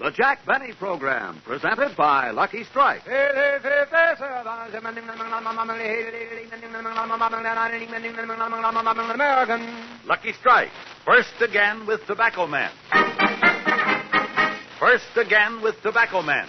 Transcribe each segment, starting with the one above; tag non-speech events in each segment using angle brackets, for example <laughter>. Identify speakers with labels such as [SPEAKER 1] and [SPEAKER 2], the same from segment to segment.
[SPEAKER 1] The Jack Benny Program, presented by Lucky Strike.
[SPEAKER 2] American.
[SPEAKER 1] Lucky Strike, first again with Tobacco Man. First again with Tobacco Man.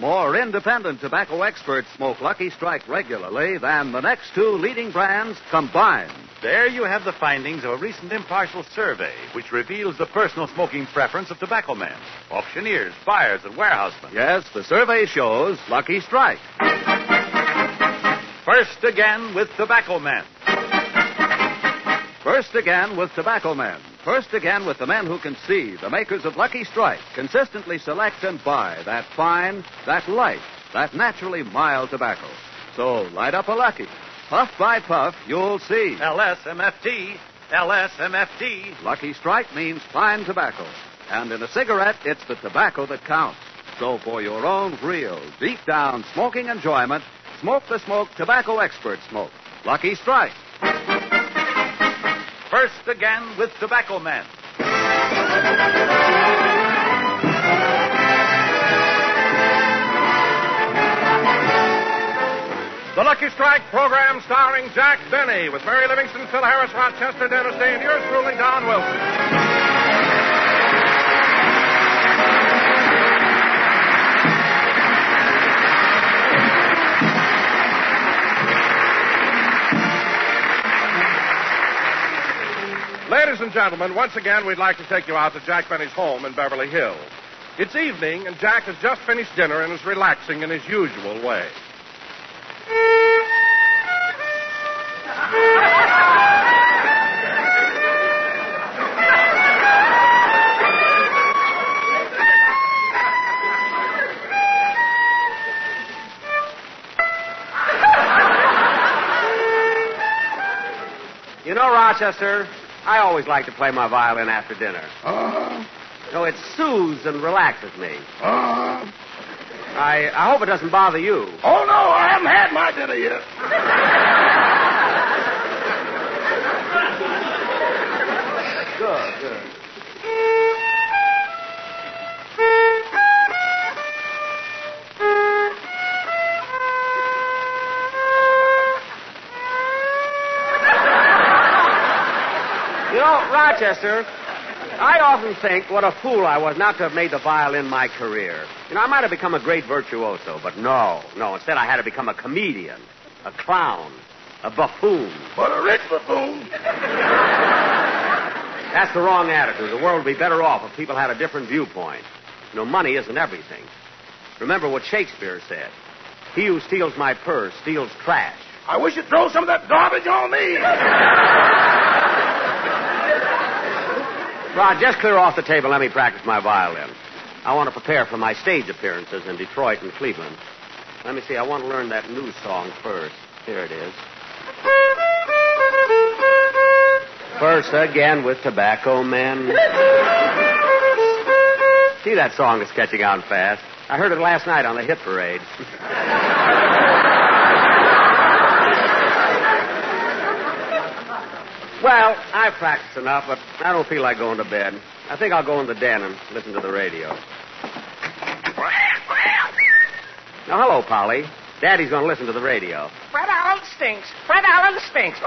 [SPEAKER 1] More independent tobacco experts smoke Lucky Strike regularly than the next two leading brands combined.
[SPEAKER 3] There you have the findings of a recent impartial survey which reveals the personal smoking preference of tobacco men, auctioneers, buyers, and warehousemen.
[SPEAKER 1] Yes, the survey shows Lucky Strike.
[SPEAKER 3] First again with tobacco men.
[SPEAKER 1] First again with Tobacco Men. First again with the men who can see, the makers of Lucky Strike, consistently select and buy that fine, that light, that naturally mild tobacco. So light up a Lucky. Puff by puff, you'll see.
[SPEAKER 3] LSMFT. LSMFT.
[SPEAKER 1] Lucky Strike means fine tobacco. And in a cigarette, it's the tobacco that counts. So for your own real, deep down smoking enjoyment, smoke the smoke tobacco expert smoke. Lucky Strike.
[SPEAKER 3] First again with tobacco men.
[SPEAKER 2] The Lucky Strike program starring Jack Benny with Mary Livingstone, Phil Harris, Rochester, Dennis Day, and yours truly, Don Wilson. Ladies and gentlemen, once again, we'd like to take you out to Jack Benny's home in Beverly Hills. It's evening, and Jack has just finished dinner and is relaxing in his usual way.
[SPEAKER 4] You know, Rochester, I always like to play my violin after dinner.
[SPEAKER 5] Uh,
[SPEAKER 4] No, it soothes and relaxes me.
[SPEAKER 5] uh,
[SPEAKER 4] I, I hope it doesn't bother you.
[SPEAKER 5] oh, no, I haven't had my dinner yet. <laughs>
[SPEAKER 4] Good, good. Rochester, I often think what a fool I was not to have made the violin my career. You know, I might have become a great virtuoso, but no, no. Instead, I had to become a comedian, a clown, a buffoon.
[SPEAKER 5] But a rich buffoon.
[SPEAKER 4] That's the wrong attitude. The world would be better off if people had a different viewpoint. You know, money isn't everything. Remember what Shakespeare said. He who steals my purse steals trash.
[SPEAKER 5] I wish you'd throw some of that garbage on me. <laughs>
[SPEAKER 4] Rod, just clear off the table let me practice my violin. I want to prepare for my stage appearances in Detroit and Cleveland. Let me see, I want to learn that new song first. Here it is. First again with Tobacco Men. See, that song is catching on fast. I heard it last night on the hit parade. <laughs> well, I've practiced enough, but I don't feel like going to bed. I think I'll go in the den and listen to the radio. Now, hello, Polly. Daddy's going to listen to the radio.
[SPEAKER 6] Fred Allen stinks. Fred Allen stinks.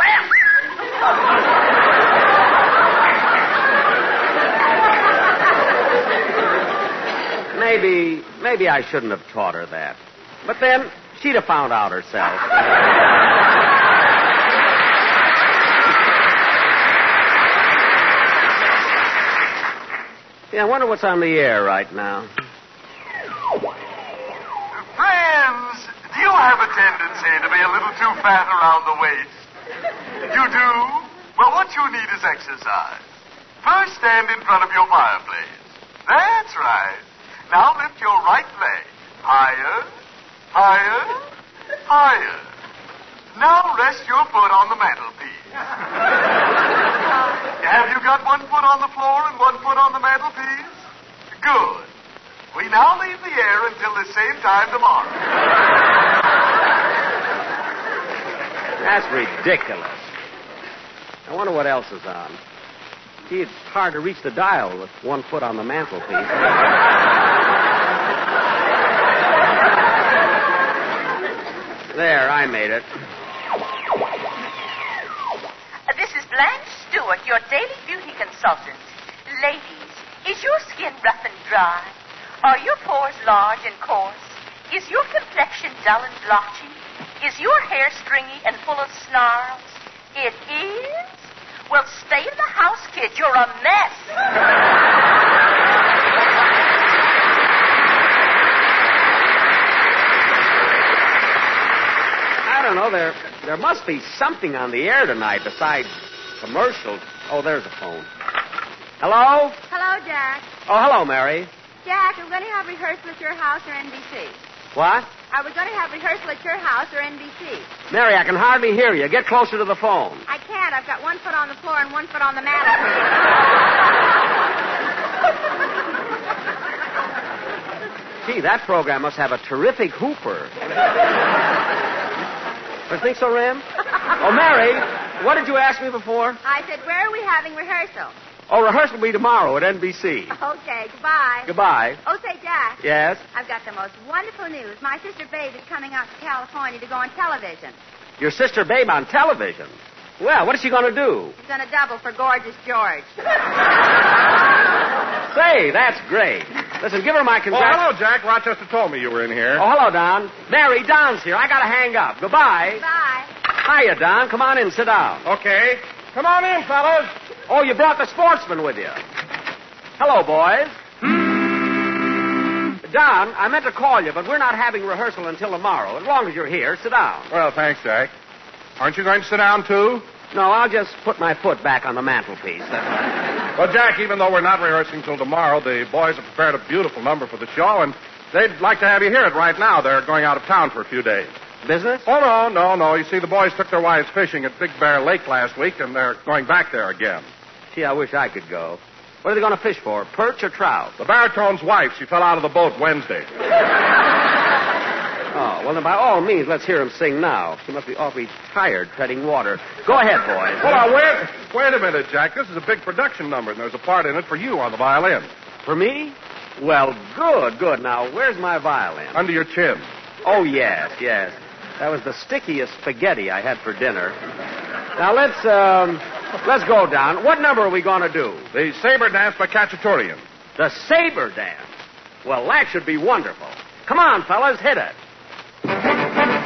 [SPEAKER 4] Maybe, maybe I shouldn't have taught her that. But then she'd have found out herself. Yeah, I wonder what's on the air right now.
[SPEAKER 7] Friends, do you have a tendency to be a little too fat around the waist? You do? Well, what you need is exercise. First, stand in front of your fireplace. That's right. Now lift your right leg. Higher, higher, higher. Now rest your foot on the mantelpiece. <laughs> Have you got one foot on the floor and one foot on the mantelpiece? Good. We now leave the air until the same time tomorrow.
[SPEAKER 4] That's ridiculous. I wonder what else is on. Gee, it's hard to reach the dial with one foot on the mantelpiece. there, I made it.
[SPEAKER 8] Uh, This is Blanche Stewart, your daily beauty consultant. Ladies, is your skin rough and dry? Are your pores large and coarse? Is your complexion dull and blotchy? Is your hair stringy and full of snarls? It is? Well, stay in the house, kid. You're a mess.
[SPEAKER 4] I don't know. There, there must be something on the air tonight besides commercials. Oh, there's a phone. Hello?
[SPEAKER 9] Hello, Jack.
[SPEAKER 4] Oh, hello, Mary.
[SPEAKER 9] Jack, we going to have rehearsal at your house or NBC?
[SPEAKER 4] What?
[SPEAKER 9] Are we going to have rehearsal at your house or NBC?
[SPEAKER 4] Mary, I can hardly hear you. Get closer to the phone.
[SPEAKER 9] I can't. I've got one foot on the floor and one foot on the mantelpiece. <laughs>
[SPEAKER 4] Gee, that program must have a terrific hooper. <laughs> You think so, Ram? Oh, Mary, what did you ask me before?
[SPEAKER 9] I said, where are we having rehearsal?
[SPEAKER 4] Oh, rehearsal will be tomorrow at NBC.
[SPEAKER 9] Okay, goodbye.
[SPEAKER 4] Goodbye.
[SPEAKER 9] Oh, say, Jack.
[SPEAKER 4] Yes?
[SPEAKER 9] I've got the most wonderful news. My sister Babe is coming out to California to go on television.
[SPEAKER 4] Your sister Babe on television. Well, what is she going to do?
[SPEAKER 9] She's going to double for Gorgeous George. <laughs>
[SPEAKER 4] Say, that's great. Listen, give her my
[SPEAKER 2] Oh,
[SPEAKER 4] congratulations.
[SPEAKER 2] hello, Jack. Rochester told me you were in here.
[SPEAKER 4] Oh, hello, Don. Mary, Don's here. I got to hang up. Goodbye.
[SPEAKER 9] Bye.
[SPEAKER 4] Hiya, Don. Come on in. Sit down.
[SPEAKER 2] Okay. Come on in, fellas.
[SPEAKER 4] Oh, you brought the sportsman with you. Hello, boys. Hmm. Don, I meant to call you, but we're not having rehearsal until tomorrow. As long as you're here, sit down.
[SPEAKER 2] Well, thanks, Jack. Aren't you going to sit down, too?
[SPEAKER 4] No, I'll just put my foot back on the mantelpiece.
[SPEAKER 2] Well, Jack, even though we're not rehearsing till tomorrow, the boys have prepared a beautiful number for the show, and they'd like to have you hear it right now. They're going out of town for a few days.
[SPEAKER 4] Business.
[SPEAKER 2] Oh, no, no, no. You see, the boys took their wives fishing at Big Bear Lake last week, and they're going back there again.
[SPEAKER 4] Gee, I wish I could go. What are they going to fish for? Perch or trout?
[SPEAKER 2] The baritone's wife, she fell out of the boat Wednesday. <laughs>
[SPEAKER 4] Oh, well, then by all means, let's hear him sing now. She must be awfully tired treading water. Go ahead, boys.
[SPEAKER 2] Hold on, wait, wait a minute, Jack. This is a big production number, and there's a part in it for you on the violin.
[SPEAKER 4] For me? Well, good, good. Now, where's my violin?
[SPEAKER 2] Under your chin.
[SPEAKER 4] Oh, yes, yes. That was the stickiest spaghetti I had for dinner. Now, let's, um, let's go down. What number are we going to do?
[SPEAKER 2] The Saber Dance by Khachaturian.
[SPEAKER 4] The saber dance. Well, that should be wonderful. Come on, fellas, hit it.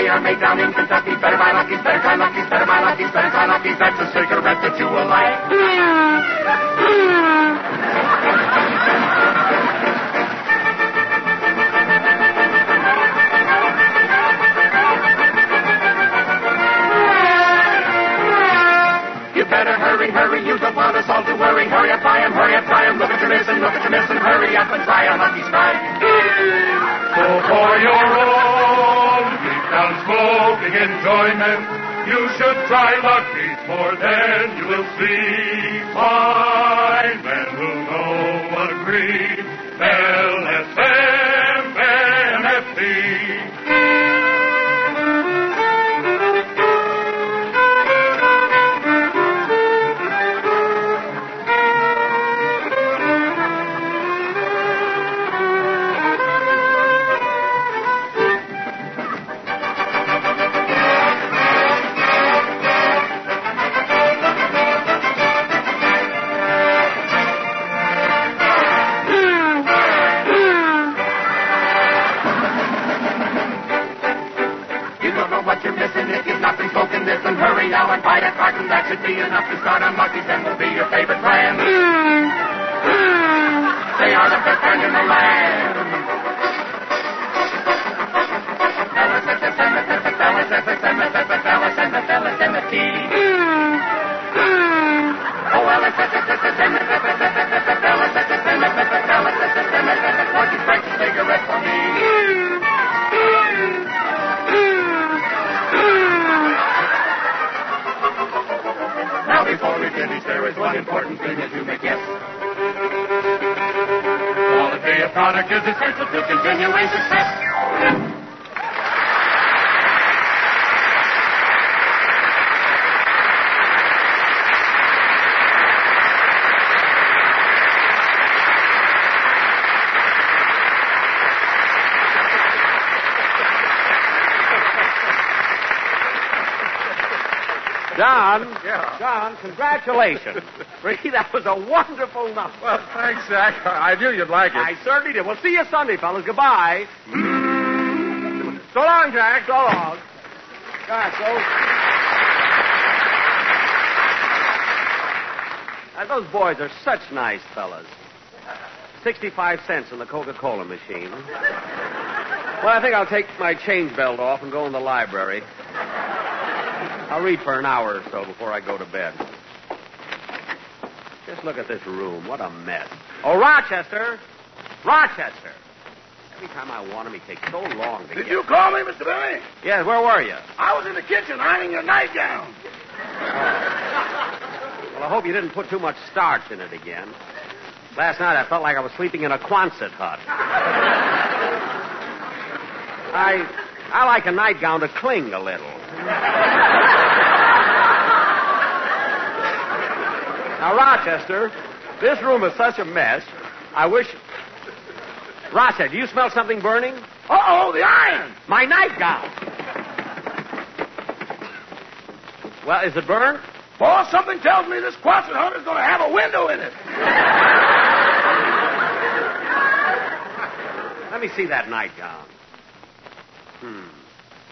[SPEAKER 7] They are made down in Kentucky. Better buy luckies. Better try luckies. Better buy luckies. Better try luckies. That's a cigarette that you will like.
[SPEAKER 5] Enjoyment, you should try Lucky's, for then you will see fine men who know agree. Product is essential to continuing success.
[SPEAKER 4] John.
[SPEAKER 2] Yeah.
[SPEAKER 4] John, congratulations. <laughs> Ricky, that was a wonderful number.
[SPEAKER 2] Well, thanks, Jack. I knew you'd like it.
[SPEAKER 4] I certainly did. We'll see you Sunday, fellas. Goodbye.
[SPEAKER 2] So long, Jack.
[SPEAKER 4] So long. God, so. Now, those boys are such nice fellas. 65 cents in the Coca Cola machine. Well, I think I'll take my change belt off and go in the library. I'll read for an hour or so before I go to bed. Just look at this room. What a mess. Oh, Rochester! Rochester! Every time I want him, he takes so long to
[SPEAKER 10] Did
[SPEAKER 4] get.
[SPEAKER 10] you call me, Mr. Benny?
[SPEAKER 4] Yes, where were you?
[SPEAKER 10] I was in the kitchen ironing your nightgown. Oh.
[SPEAKER 4] Well, I hope you didn't put too much starch in it again. Last night I felt like I was sleeping in a Quonset hut. I I like a nightgown to cling a little. Now, Rochester, this room is such a mess. I wish. Rochester, do you smell something burning?
[SPEAKER 10] Uh-oh, the iron.
[SPEAKER 4] My nightgown. Well, is it burned?
[SPEAKER 10] Boss, something tells me this Quonset hut is going to have a window in it.
[SPEAKER 4] Let me see that nightgown. Hmm.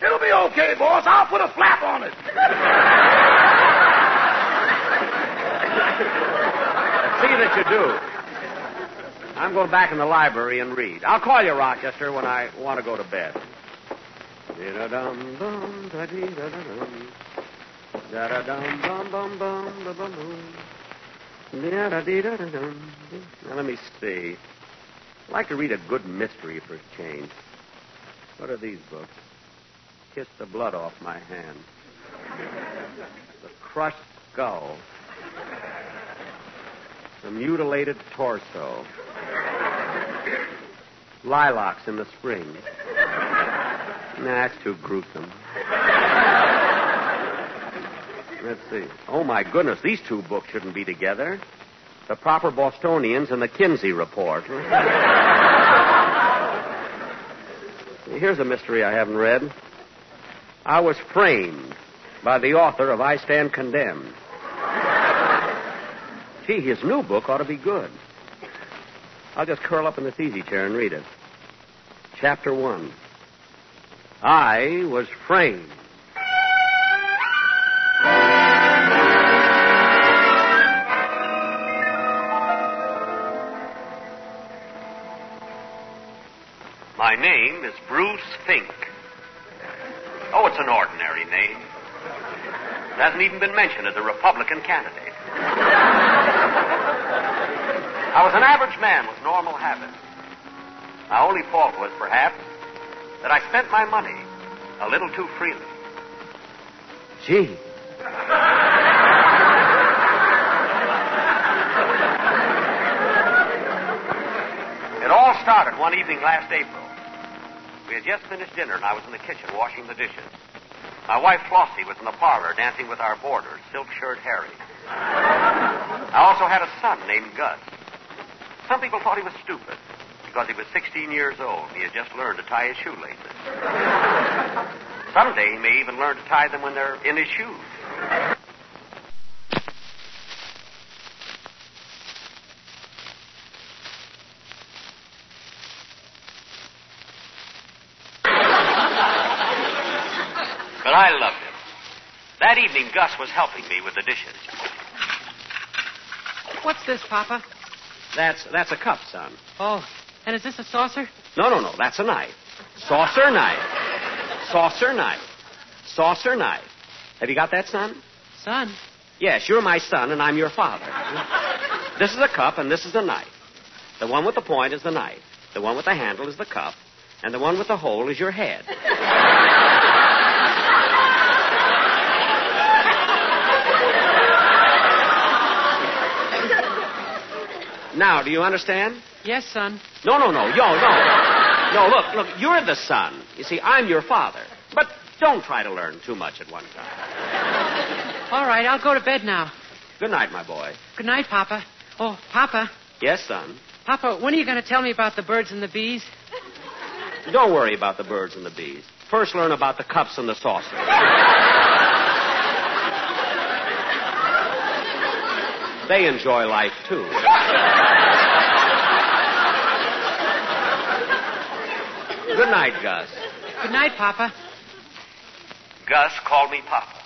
[SPEAKER 10] It'll be okay, boss. I'll put a flap on it.
[SPEAKER 4] See that you do. I'm going back in the library and read. I'll call you, Rochester, when I want to go to bed. Now, let me see. I'd like to read a good mystery for a change. What are these books? Kiss the blood off my hand. The crushed skull. The mutilated torso. Lilacs in the spring. Nah, that's too gruesome. Let's see. Oh, my goodness, these two books shouldn't be together. The Proper Bostonians and the Kinsey Report. Here's a mystery I haven't read. I was framed by the author of I Stand Condemned. Gee, his new book ought to be good. I'll just curl up in this easy chair and read it. Chapter one. I was framed. My name is Bruce Fink. Oh, it's an ordinary name. It hasn't even been mentioned as a Republican candidate. I was an average man with normal habits. My only fault was, perhaps, that I spent my money a little too freely. Gee. It all started one evening last April. We had just finished dinner, and I was in the kitchen washing the dishes. My wife Flossie was in the parlor dancing with our boarder, Silk Shirt Harry. I also had a son named Gus. Some people thought he was stupid because he was 16 years old. and He had just learned to tie his shoelaces. <laughs> Someday he may even learn to tie them when they're in his shoes. But I loved him. That evening, Gus was helping me with the dishes.
[SPEAKER 6] What's this, Papa?
[SPEAKER 11] That's that's a cup, son.
[SPEAKER 12] Oh, and is this a saucer?
[SPEAKER 11] No, no, no. That's a knife. Saucer knife. Saucer knife. Saucer knife. Have you got that, son?
[SPEAKER 12] Son?
[SPEAKER 11] Yes, you're my son, and I'm your father. this is a cup, and this is a knife. The one with the point is the knife. The one with the handle is the cup, and the one with the hole is your head. Now, do you understand?
[SPEAKER 12] Yes, son.
[SPEAKER 11] No, no, no. Yo, no. No, look, look, you're the son. You see, I'm your father. But don't try to learn too much at one time. <laughs>
[SPEAKER 12] All right, I'll go to bed now.
[SPEAKER 11] Good night, my boy.
[SPEAKER 12] Good night, Papa. Oh, Papa.
[SPEAKER 11] Yes, son.
[SPEAKER 12] Papa, when are you going to tell me about the birds and the bees?
[SPEAKER 11] Don't worry about the birds and the bees. First, learn about the cups and the saucers. <laughs> they enjoy life, too. <laughs> Good night, Gus.
[SPEAKER 12] Good night, Papa.
[SPEAKER 4] Gus called me Papa.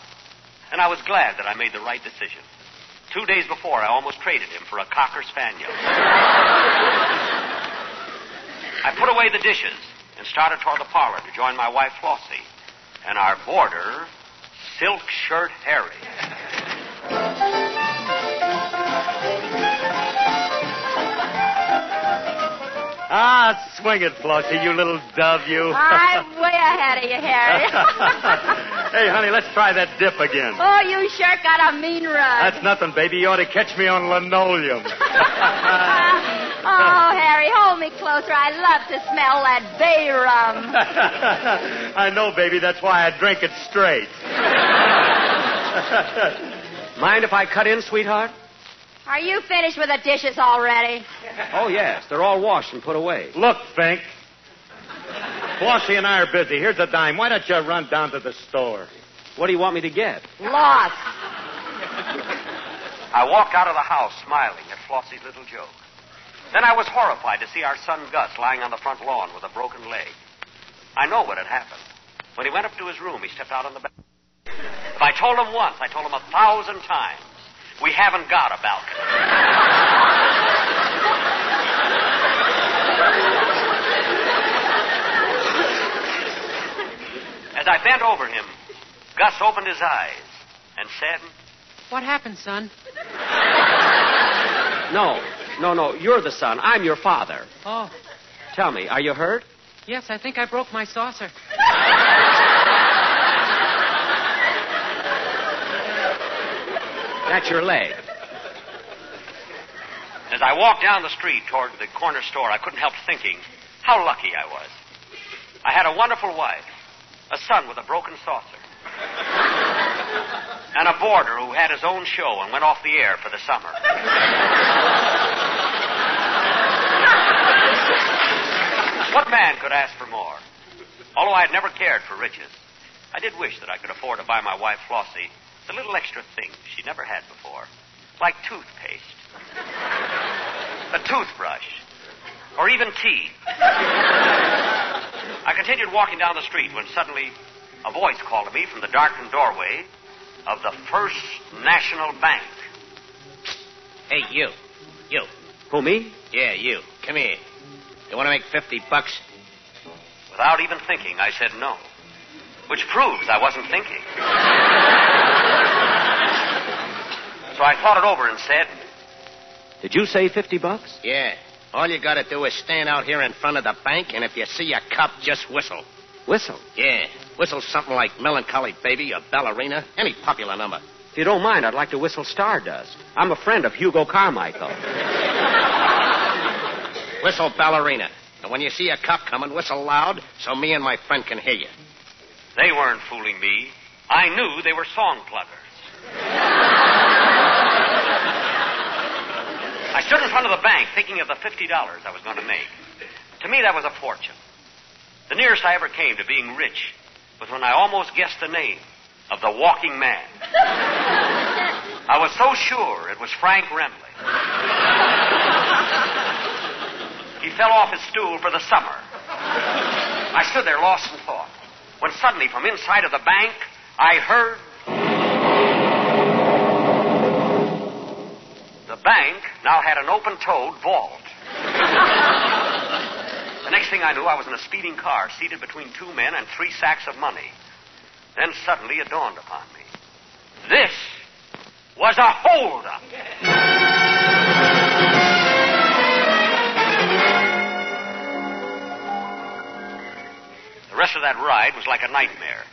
[SPEAKER 4] And I was glad that I made the right decision. Two days before, I almost traded him for a Cocker Spaniel. I put away the dishes and started toward the parlor to join my wife, Flossie, and our boarder, Silk Shirt Harry.
[SPEAKER 13] Ah, swing it, Flossie, you little dove, you.
[SPEAKER 9] I'm <laughs> way ahead of you, Harry. <laughs>
[SPEAKER 13] hey, honey, let's try that dip again.
[SPEAKER 9] oh, you sure got a mean run.
[SPEAKER 13] That's nothing, baby. You ought to catch me on linoleum. <laughs>
[SPEAKER 9] oh, Harry, hold me closer. I love to smell that bay rum.
[SPEAKER 13] I know, baby. That's why I drink it straight.
[SPEAKER 11] Mind if I cut in, sweetheart?
[SPEAKER 9] Are you finished with the dishes already?
[SPEAKER 11] Oh, yes. They're all washed and put away.
[SPEAKER 13] Look, Fink. Flossie and I are busy. Here's a dime. Why don't you run down to the store?
[SPEAKER 11] What do you want me to get?
[SPEAKER 9] Lost.
[SPEAKER 4] I walked out of the house smiling at Flossie's little joke. Then I was horrified to see our son Gus lying on the front lawn with a broken leg. I know what had happened. When he went up to his room, he stepped out on the balcony. If I told him once, I told him a thousand times. We haven't got a balcony. As I bent over him, Gus opened his eyes and said,
[SPEAKER 12] What happened, son?
[SPEAKER 11] No, no, no. You're the son. I'm your father.
[SPEAKER 12] Oh,
[SPEAKER 11] Tell me, are you hurt?
[SPEAKER 12] yes, I think I broke my saucer.
[SPEAKER 11] That's your leg.
[SPEAKER 4] As I walked down the street toward the corner store, I couldn't help thinking how lucky I was. I had a wonderful wife, a son with a broken saucer, <laughs> and a boarder who had his own show and went off the air for the summer. what man could ask for more? Although I had never cared for riches, I did wish that I could afford to buy my wife Flossie the little extra things she never had before, like toothpaste, a toothbrush, or even tea. I continued walking down the street when suddenly a voice called to me from the darkened doorway of the First National Bank.
[SPEAKER 14] Hey, you. You.
[SPEAKER 11] Who, me?
[SPEAKER 14] Yeah, you. Come here. You want to make 50 bucks?
[SPEAKER 4] Without even thinking, I said no, which proves I wasn't thinking. So I thought it over and said,
[SPEAKER 11] Did you say 50 bucks?
[SPEAKER 14] Yeah. All you gotta do is stand out here in front of the bank, and if you see a cop, just whistle.
[SPEAKER 11] Whistle.
[SPEAKER 14] Yeah. Whistle something like Melancholy Baby or Ballerina, any popular number.
[SPEAKER 11] If you don't mind, I'd like to whistle Stardust. I'm a friend of Hoagy Carmichael. <laughs>
[SPEAKER 14] Whistle Ballerina. And when you see a cop coming, whistle loud so me and my friend can hear you.
[SPEAKER 4] They weren't fooling me. I knew they were song pluggers. I stood in front of the bank thinking of the $50 I was going to make. To me, that was a fortune. The nearest I ever came to being rich was when I almost guessed the name of the walking man. <laughs> I was so sure it was Frank Remley. He fell off his stool for the summer. I stood there lost in thought when suddenly from inside of the bank I heard bank now had an open toed vault. <laughs> the next thing I knew, I was in a speeding car, seated between two men and three sacks of money. Then suddenly it dawned upon me. This was a holdup. The rest of that ride was like a nightmare.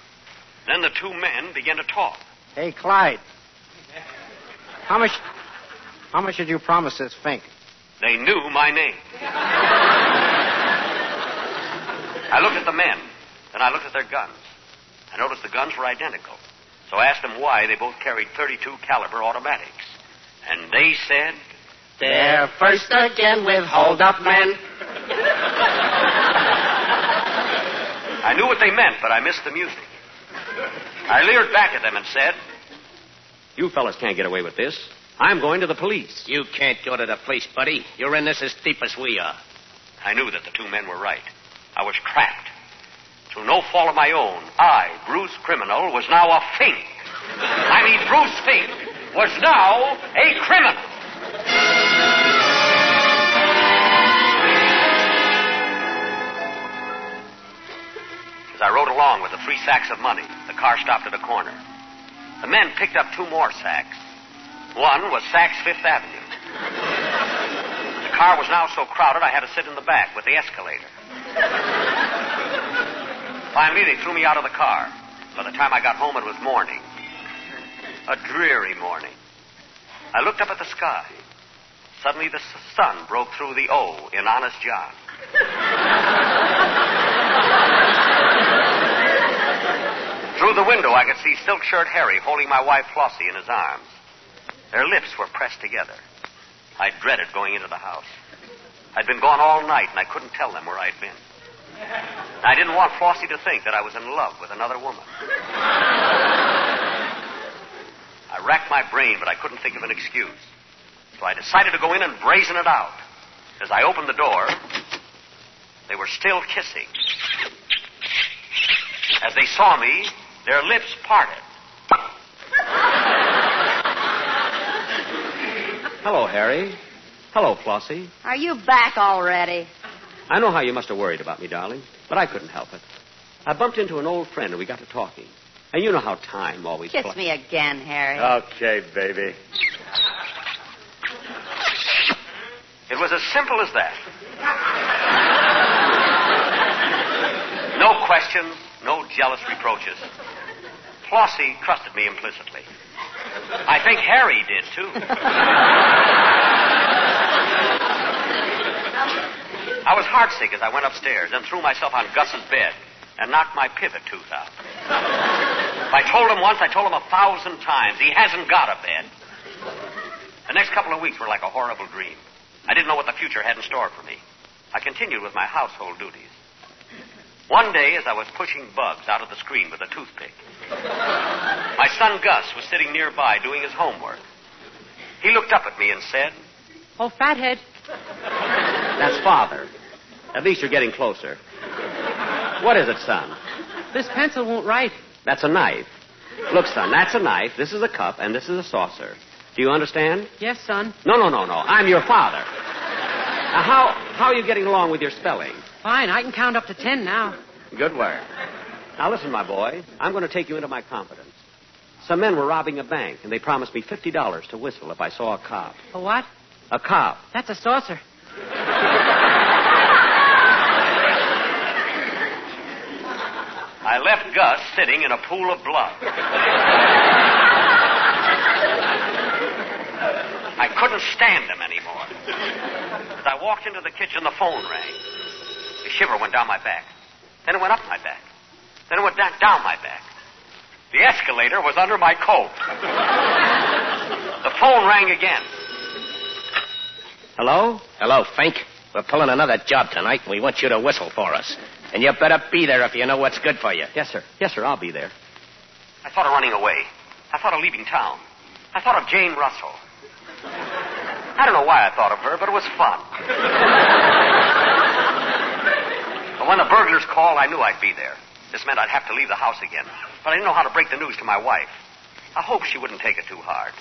[SPEAKER 4] Then the two men began to talk.
[SPEAKER 15] Hey, Clyde. How much how much did you promise this Fink?
[SPEAKER 4] They knew my name. I looked at the men, then I looked at their guns. I noticed the guns were identical. So I asked them why they both carried 32 caliber automatics. And they said,
[SPEAKER 15] They're first again with hold up men.
[SPEAKER 4] I knew what they meant, but I missed the music. I leered back at them and said, You fellas can't get away with this. I'm going to the police.
[SPEAKER 14] You can't go to the police, buddy. You're in this as deep as we are.
[SPEAKER 4] I knew that the two men were right. I was trapped. Through no fault of my own, I, Bruce Criminal, was now a fink. I mean, Bruce Fink was now a criminal. As I rode along with the three sacks of money, the car stopped at a corner. The men picked up two more sacks. One was Saks Fifth Avenue. The car was now so crowded I had to sit in the back with the escalator. Finally, they threw me out of the car. By the time I got home, it was morning. A dreary morning. I looked up at the sky. Suddenly, the sun broke through the O in Honest John. Through the window, I could see Silk Shirt Harry holding my wife Flossie in his arms. Their lips were pressed together. I dreaded going into the house. I'd been gone all night, and I couldn't tell them where I'd been. I didn't want Flossie to think that I was in love with another woman. I racked my brain, but I couldn't think of an excuse. So I decided to go in and brazen it out. As I opened the door, they were still kissing. As they saw me, their lips parted.
[SPEAKER 13] Hello, Harry. Hello, Flossie.
[SPEAKER 9] Are you back already?
[SPEAKER 13] I know how you must have worried about me, darling, but I couldn't help it. I bumped into an old friend and we got to talking. And you know how time always
[SPEAKER 9] Kiss
[SPEAKER 13] flies.
[SPEAKER 9] me again, Harry.
[SPEAKER 13] Okay, baby.
[SPEAKER 4] It was as simple as that. No questions, no jealous reproaches. Flossie trusted me implicitly. I think Harry did, too. I was heartsick as I went upstairs and threw myself on Gus's bed and knocked my pivot tooth out. If I told him once, I told him a thousand times. He hasn't got a bed. The next couple of weeks were like a horrible dream. I didn't know what the future had in store for me. I continued with my household duties. One day, as I was pushing bugs out of the screen with a toothpick, my son Gus was sitting nearby doing his homework. He looked up at me and said,
[SPEAKER 12] Oh, fathead.
[SPEAKER 13] That's father. At least you're getting closer. What is it, son?
[SPEAKER 12] This pencil won't write.
[SPEAKER 13] That's a knife. Look, son, that's a knife, this is a cup, and this is a saucer. Do you understand?
[SPEAKER 12] Yes, son.
[SPEAKER 13] No, no, no, no. I'm your father. Now, how, how are you getting along with your spelling?
[SPEAKER 12] Fine, I can count up to ten now.
[SPEAKER 13] Good work. Now, listen, my boy. I'm going to take you into my confidence. Some men were robbing a bank, and they promised me $50 to whistle if I saw a cop.
[SPEAKER 12] A what?
[SPEAKER 13] A cop.
[SPEAKER 12] That's a saucer.
[SPEAKER 4] I left Gus sitting in a pool of blood. I couldn't stand him anymore. As I walked into the kitchen, the phone rang. A shiver went down my back. Then it went up my back. Then it went down, down my back. The escalator was under my coat. <laughs> the phone rang again.
[SPEAKER 13] Hello?
[SPEAKER 14] Hello, Fink. We're pulling another job tonight, and we want you to whistle for us. And you better be there if you know what's good for you.
[SPEAKER 13] Yes, sir. Yes, sir. I'll be there.
[SPEAKER 4] I thought of running away. I thought of leaving town. I thought of Jane Russell. I don't know why I thought of her, but it was fun. <laughs> when the burglars called, I knew I'd be there. This meant I'd have to leave the house again. But I didn't know how to break the news to my wife. I hoped she wouldn't take it too hard.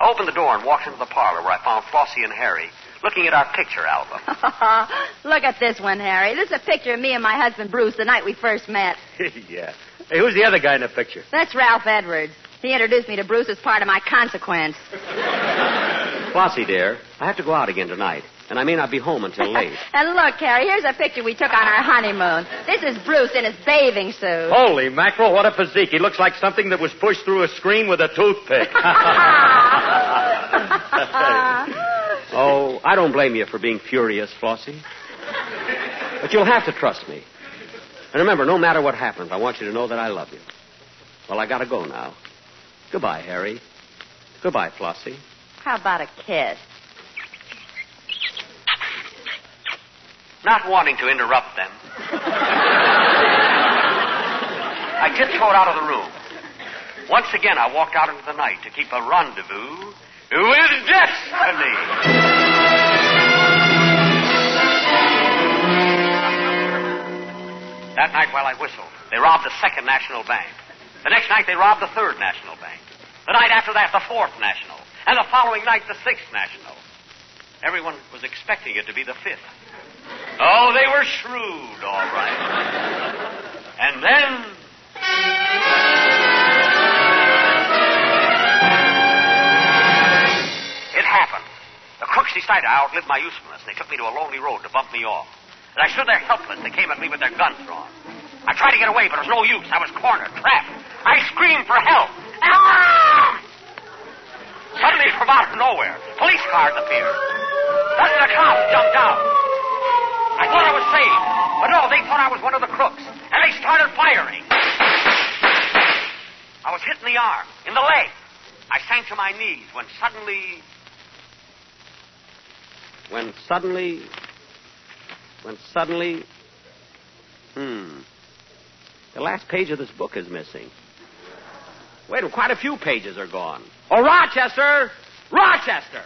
[SPEAKER 13] I opened the door and walked into the parlor where I found Flossie and Harry looking at our picture album. <laughs>
[SPEAKER 9] Look at this one, Harry. This is a picture of me and my husband Bruce the night we first met. <laughs>
[SPEAKER 14] yeah. Hey, who's the other guy in the picture?
[SPEAKER 9] That's Ralph Edwards. He introduced me to Bruce as part of my consequence. <laughs>
[SPEAKER 4] Flossie, dear, I have to go out again tonight, and I may not be home until <laughs> late.
[SPEAKER 9] And look, Harry, here's a picture we took on our honeymoon. This is Bruce in his bathing suit.
[SPEAKER 14] Holy mackerel, what a physique. He looks like something that was pushed through a screen with a toothpick. <laughs> <laughs>
[SPEAKER 4] oh, I don't blame you for being furious, Flossie. But you'll have to trust me. And remember, no matter what happens, I want you to know that I love you. Well, I gotta go now. Goodbye, Harry. Goodbye, Flossie.
[SPEAKER 9] How about a kiss?
[SPEAKER 13] Not wanting to interrupt them, I tiptoed out of the room. Once again, I walked out into the night to keep a rendezvous with destiny. That night, while I whistled, they robbed the Second National Bank. The next night, they robbed the Third National Bank. The night after that, the Fourth National. And the following night, the Sixth National. Everyone was expecting it to be the Fifth. Oh, they were shrewd, all right. And then. It happened. The crooks decided I outlived my usefulness. They took me to a lonely road to bump me off. And I stood there helpless. They came at me with their guns drawn. I tried to get away, but it was no use. I was cornered, trapped. I screamed for help. Ah! Suddenly, from out of nowhere, police cars appeared. Then the cops jumped out. I thought I was saved, but no, they thought I was one of the crooks, and they started firing. I was hit in the arm, in the leg. I sank to my knees when suddenly.
[SPEAKER 4] When suddenly. When suddenly. Hmm. The last page of this book is missing. Wait, quite a few pages are gone. Oh, Rochester! Rochester!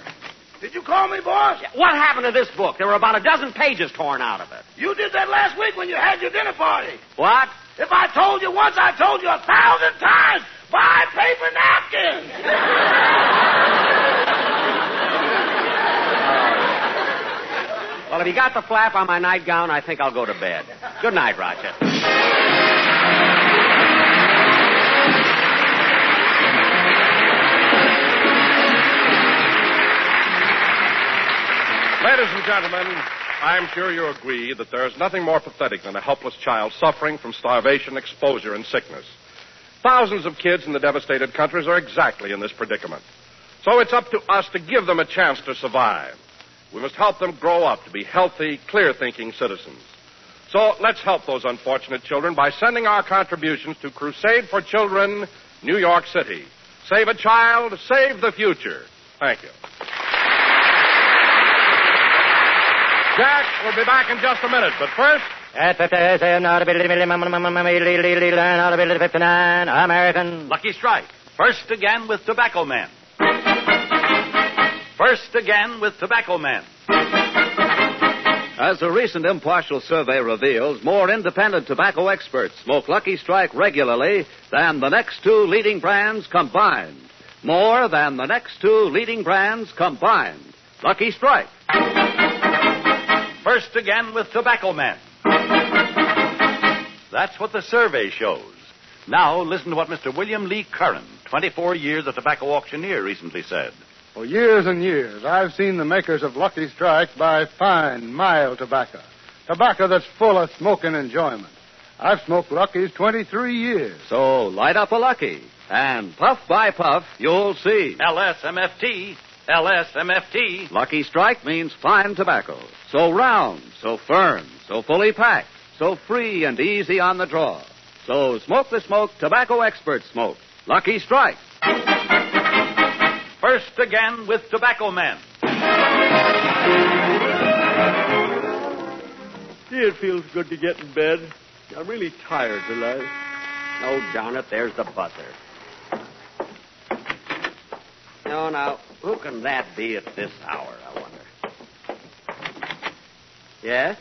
[SPEAKER 10] Did you call me, boss?
[SPEAKER 4] What happened to this book? There were about a dozen pages torn out of it.
[SPEAKER 10] You did that last week when you had your dinner party.
[SPEAKER 4] What?
[SPEAKER 10] If I told you once, I told you a thousand times. Buy paper napkins.
[SPEAKER 4] Well, if you got the flap on my nightgown, I think I'll go to bed. Good night, Rochester.
[SPEAKER 2] Ladies and gentlemen, I'm sure you agree that there is nothing more pathetic than a helpless child suffering from starvation, exposure, and sickness. Thousands of kids in the devastated countries are exactly in this predicament. So it's up to us to give them a chance to survive. We must help them grow up to be healthy, clear thinking citizens. So let's help those unfortunate children by sending our contributions to Crusade for Children, New York City. Save a child, save the future. Thank you. Jack will be back in just a minute, but first.
[SPEAKER 15] American.
[SPEAKER 3] Lucky Strike. First again with Tobacco Man. First again with Tobacco Man.
[SPEAKER 1] As a recent impartial survey reveals, more independent tobacco experts smoke Lucky Strike regularly than the next two leading brands combined. More than the next two leading brands combined. Lucky Strike.
[SPEAKER 3] First again with Tobacco Man. That's what the survey shows. Now, listen to what Mr. William Lee Curran, 24 years a tobacco auctioneer, recently said.
[SPEAKER 16] For years and years, I've seen the makers of Lucky Strike buy fine, mild tobacco. Tobacco that's full of smoking enjoyment. I've smoked Lucky's 23 years.
[SPEAKER 1] So light up a Lucky, and puff by puff, you'll see.
[SPEAKER 3] LSMFT. LSMFT.
[SPEAKER 1] Lucky Strike means fine tobacco. So round, so firm, so fully packed, so free and easy on the draw. So smoke the smoke tobacco experts smoke. Lucky Strike.
[SPEAKER 3] First again with Tobacco Man.
[SPEAKER 4] It feels good to get in bed. I'm really tired tonight. Oh, darn it, there's the buzzer. No, now, who can that be at this hour, I wonder? Yes?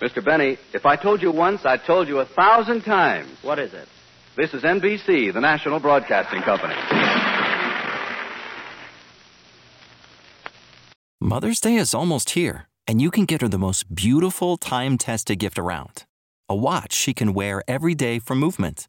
[SPEAKER 17] Mr. Benny, if I told you once, I told you a thousand times.
[SPEAKER 4] What is it?
[SPEAKER 17] This is NBC, the National Broadcasting Company.
[SPEAKER 18] Mother's Day is almost here, and you can get her the most beautiful time tested gift around a watch she can wear every day for Movement.